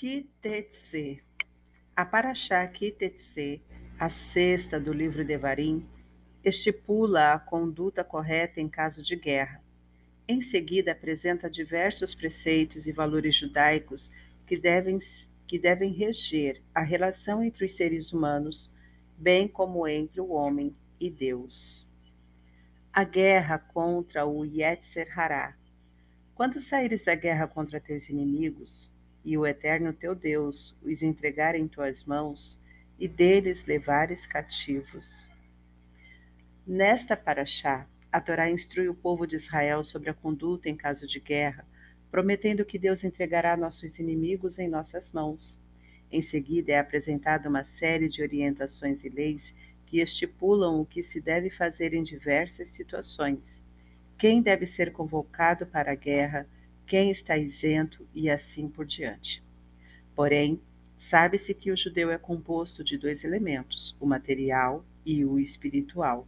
Kitetse. A Paraxá Kitetse, a sexta do livro Devarim, estipula a conduta correta em caso de guerra. Em seguida, apresenta diversos preceitos e valores judaicos que devem, que devem reger a relação entre os seres humanos, bem como entre o homem e Deus. A guerra contra o Yetzer Hará. Quando saíres da guerra contra teus inimigos, e o eterno teu Deus os entregar em tuas mãos, e deles levares cativos. Nesta paraxá, a Torá instrui o povo de Israel sobre a conduta em caso de guerra, prometendo que Deus entregará nossos inimigos em nossas mãos. Em seguida, é apresentada uma série de orientações e leis que estipulam o que se deve fazer em diversas situações. Quem deve ser convocado para a guerra, quem está isento e assim por diante. Porém, sabe-se que o judeu é composto de dois elementos, o material e o espiritual.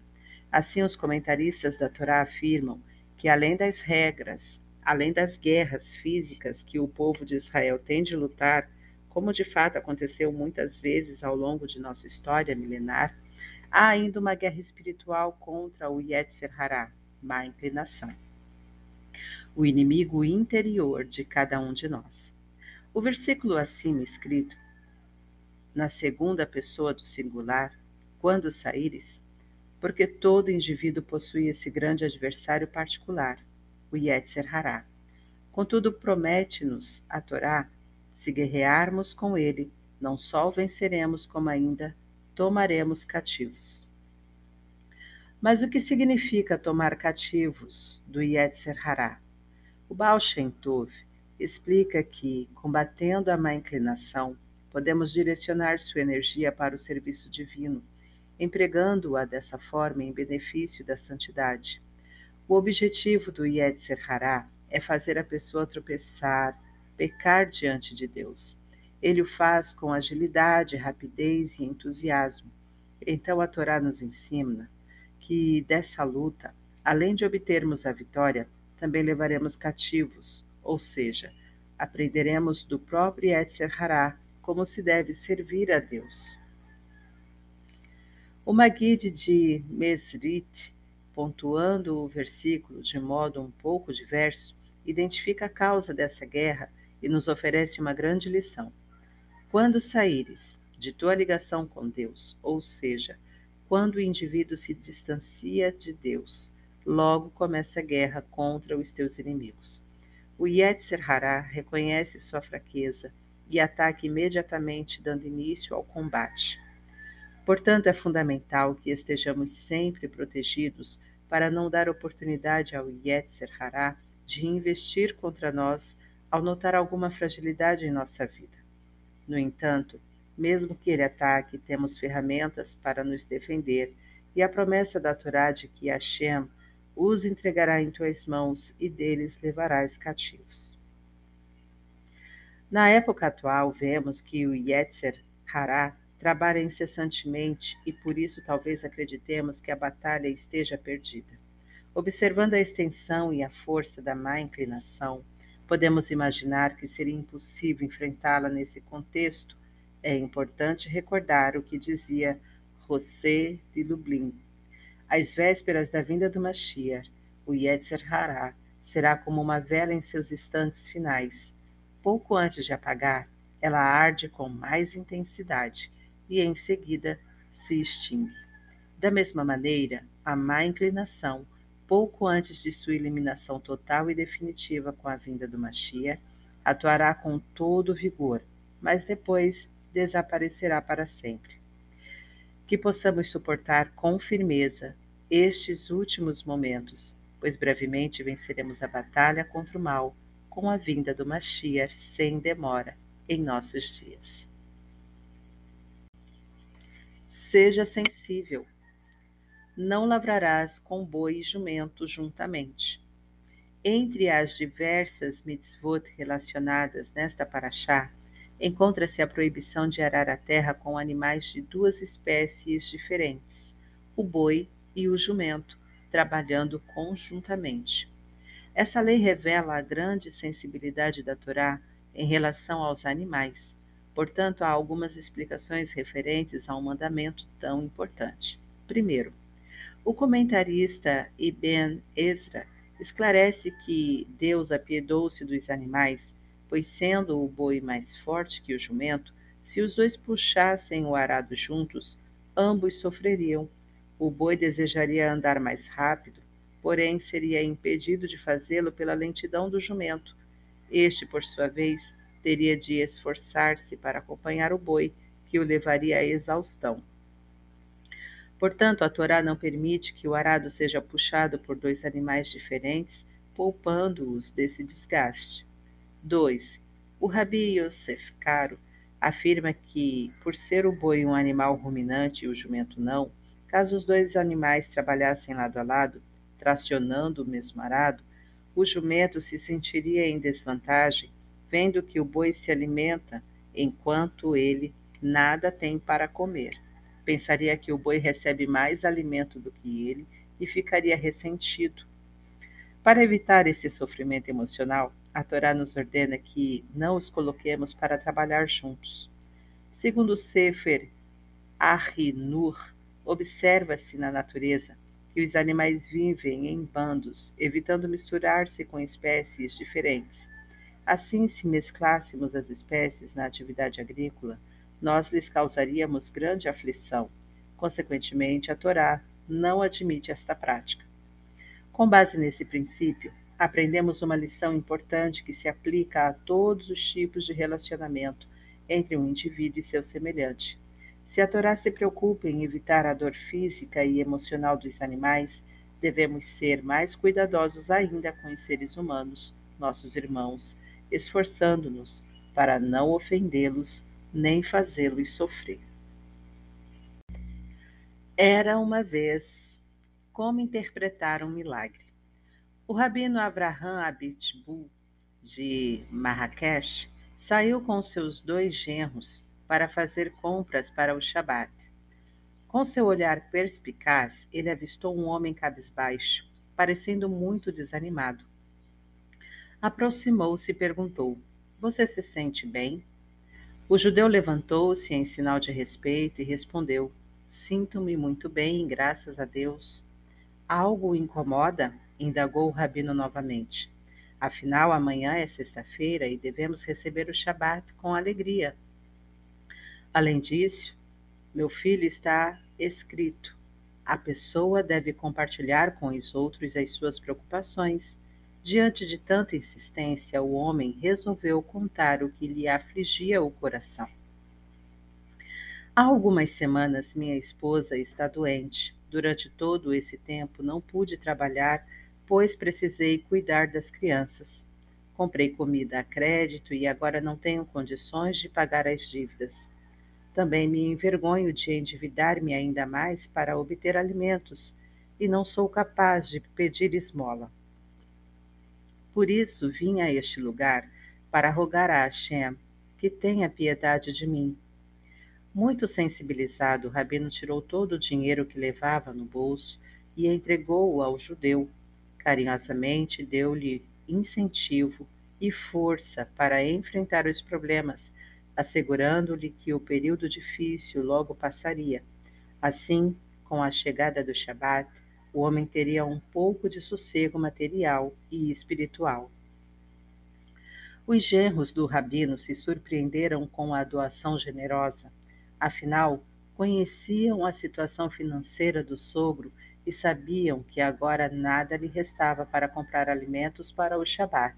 Assim, os comentaristas da Torá afirmam que, além das regras, além das guerras físicas que o povo de Israel tem de lutar, como de fato aconteceu muitas vezes ao longo de nossa história milenar, há ainda uma guerra espiritual contra o Yetzer Hará, má inclinação, o inimigo interior de cada um de nós. O versículo acima escrito, na segunda pessoa do singular, quando saíres, porque todo indivíduo possui esse grande adversário particular, o Yetzer Hará. Contudo, promete-nos a Torá, se guerrearmos com ele, não só o venceremos, como ainda tomaremos cativos. Mas o que significa tomar cativos do Yetzer Hará? O Baal Shem Tov explica que, combatendo a má inclinação, podemos direcionar sua energia para o serviço divino, empregando-a dessa forma em benefício da santidade. O objetivo do Yetzer Hará é fazer a pessoa tropeçar, pecar diante de Deus. Ele o faz com agilidade, rapidez e entusiasmo. Então a Torá nos ensina que dessa luta, além de obtermos a vitória, também levaremos cativos, ou seja, aprenderemos do próprio Yetzer Hará como se deve servir a Deus. O Maguide de Mesrit, pontuando o versículo de modo um pouco diverso, identifica a causa dessa guerra e nos oferece uma grande lição. Quando saíres de tua ligação com Deus, ou seja, quando o indivíduo se distancia de Deus, logo começa a guerra contra os teus inimigos. O Yetzer Hará reconhece sua fraqueza e ataca imediatamente, dando início ao combate. Portanto, é fundamental que estejamos sempre protegidos para não dar oportunidade ao Yetzer Hará de investir contra nós ao notar alguma fragilidade em nossa vida. No entanto, mesmo que ele ataque, temos ferramentas para nos defender e a promessa da Torá de que Hashem os entregará em tuas mãos e deles levarás cativos. Na época atual, vemos que o Yetzer Hará trabalha incessantemente e por isso talvez acreditemos que a batalha esteja perdida. Observando a extensão e a força da má inclinação, podemos imaginar que seria impossível enfrentá-la nesse contexto. É importante recordar o que dizia José de Lublin. Às vésperas da vinda do Mashiach, o Yetzer Hará será como uma vela em seus instantes finais. Pouco antes de apagar, ela arde com mais intensidade e em seguida se extingue. Da mesma maneira, a má inclinação, pouco antes de sua eliminação total e definitiva com a vinda do Machia, atuará com todo vigor, mas depois desaparecerá para sempre. Que possamos suportar com firmeza estes últimos momentos, pois brevemente venceremos a batalha contra o mal com a vinda do Machia sem demora em nossos dias. Seja sensível. Não lavrarás com boi e jumento juntamente. Entre as diversas mitzvot relacionadas nesta paraxá, encontra-se a proibição de arar a terra com animais de duas espécies diferentes, o boi e o jumento, trabalhando conjuntamente. Essa lei revela a grande sensibilidade da Torá em relação aos animais. Portanto, há algumas explicações referentes a um mandamento tão importante. Primeiro, o comentarista Ibn Ezra esclarece que Deus apiedou-se dos animais, pois sendo o boi mais forte que o jumento, se os dois puxassem o arado juntos, ambos sofreriam. O boi desejaria andar mais rápido, porém seria impedido de fazê-lo pela lentidão do jumento. Este, por sua vez, teria de esforçar-se para acompanhar o boi, que o levaria à exaustão. Portanto, a Torá não permite que o arado seja puxado por dois animais diferentes, poupando-os desse desgaste. 2. O Rabi Yosef Caro afirma que, por ser o boi um animal ruminante e o jumento não, caso os dois animais trabalhassem lado a lado, tracionando o mesmo arado, o jumento se sentiria em desvantagem, vendo que o boi se alimenta enquanto ele nada tem para comer. Pensaria que o boi recebe mais alimento do que ele e ficaria ressentido. Para evitar esse sofrimento emocional, a Torá nos ordena que não os coloquemos para trabalhar juntos. Segundo Sefer Ahinur, observa-se na natureza que os animais vivem em bandos, evitando misturar-se com espécies diferentes. Assim, se mesclássemos as espécies na atividade agrícola, nós lhes causaríamos grande aflição. Consequentemente, a Torá não admite esta prática. Com base nesse princípio, aprendemos uma lição importante que se aplica a todos os tipos de relacionamento entre um indivíduo e seu semelhante. Se a Torá se preocupa em evitar a dor física e emocional dos animais, devemos ser mais cuidadosos ainda com os seres humanos, nossos irmãos, esforçando-nos para não ofendê-los nem fazê-los sofrer. Era uma vez como interpretar um milagre. O rabino Abraham Abitbul, de Marrakech, saiu com seus dois genros para fazer compras para o Shabat. Com seu olhar perspicaz, ele avistou um homem cabisbaixo, parecendo muito desanimado. Aproximou-se e perguntou: Você se sente bem? O judeu levantou-se em sinal de respeito e respondeu: Sinto-me muito bem, graças a Deus. Algo incomoda? Indagou o rabino novamente. Afinal, amanhã é sexta-feira e devemos receber o Shabat com alegria. Além disso, meu filho está escrito: a pessoa deve compartilhar com os outros as suas preocupações. Diante de tanta insistência, o homem resolveu contar o que lhe afligia o coração. Há algumas semanas minha esposa está doente. Durante todo esse tempo não pude trabalhar, pois precisei cuidar das crianças. Comprei comida a crédito e agora não tenho condições de pagar as dívidas. Também me envergonho de endividar-me ainda mais para obter alimentos e não sou capaz de pedir esmola. Por isso vim a este lugar para rogar a Hashem que tenha piedade de mim. Muito sensibilizado, o rabino tirou todo o dinheiro que levava no bolso e entregou-o ao judeu. Carinhosamente deu-lhe incentivo e força para enfrentar os problemas, assegurando-lhe que o período difícil logo passaria. Assim, com a chegada do Shabat, o homem teria um pouco de sossego material e espiritual. Os genros do rabino se surpreenderam com a doação generosa. Afinal, conheciam a situação financeira do sogro e sabiam que agora nada lhe restava para comprar alimentos para o Shabat.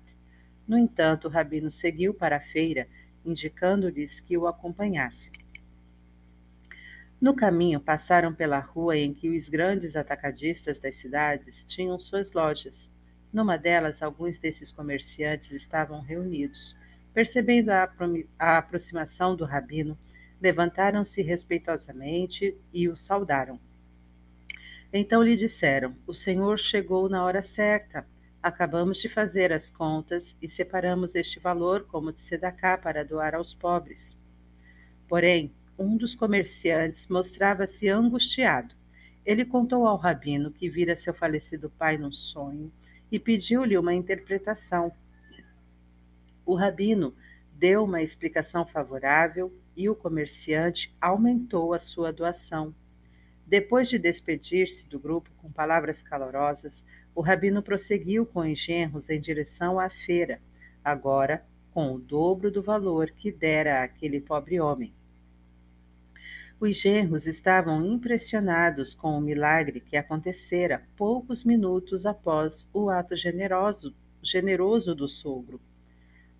No entanto, o rabino seguiu para a feira, indicando-lhes que o acompanhassem. No caminho, passaram pela rua em que os grandes atacadistas das cidades tinham suas lojas. Numa delas, alguns desses comerciantes estavam reunidos. Percebendo a, a aproximação do rabino, levantaram-se respeitosamente e o saudaram. Então lhe disseram: O senhor chegou na hora certa. Acabamos de fazer as contas e separamos este valor como de sedacá para doar aos pobres. Porém, um dos comerciantes mostrava-se angustiado. Ele contou ao rabino que vira seu falecido pai num sonho e pediu-lhe uma interpretação. O rabino deu uma explicação favorável e o comerciante aumentou a sua doação. Depois de despedir-se do grupo com palavras calorosas, o rabino prosseguiu com os genros em direção à feira, agora com o dobro do valor que dera àquele pobre homem. Os genros estavam impressionados com o milagre que acontecera poucos minutos após o ato generoso, generoso do sogro.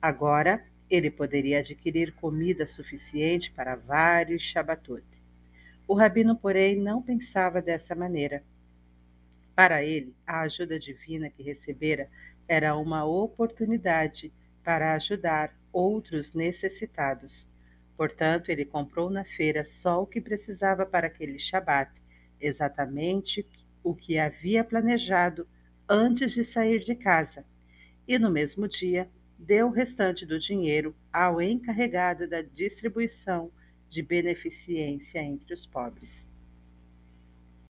Agora ele poderia adquirir comida suficiente para vários Shabbatot. O rabino, porém, não pensava dessa maneira. Para ele, a ajuda divina que recebera era uma oportunidade para ajudar outros necessitados. Portanto, ele comprou na feira só o que precisava para aquele Shabat, exatamente o que havia planejado antes de sair de casa, e no mesmo dia deu o restante do dinheiro ao encarregado da distribuição de beneficência entre os pobres.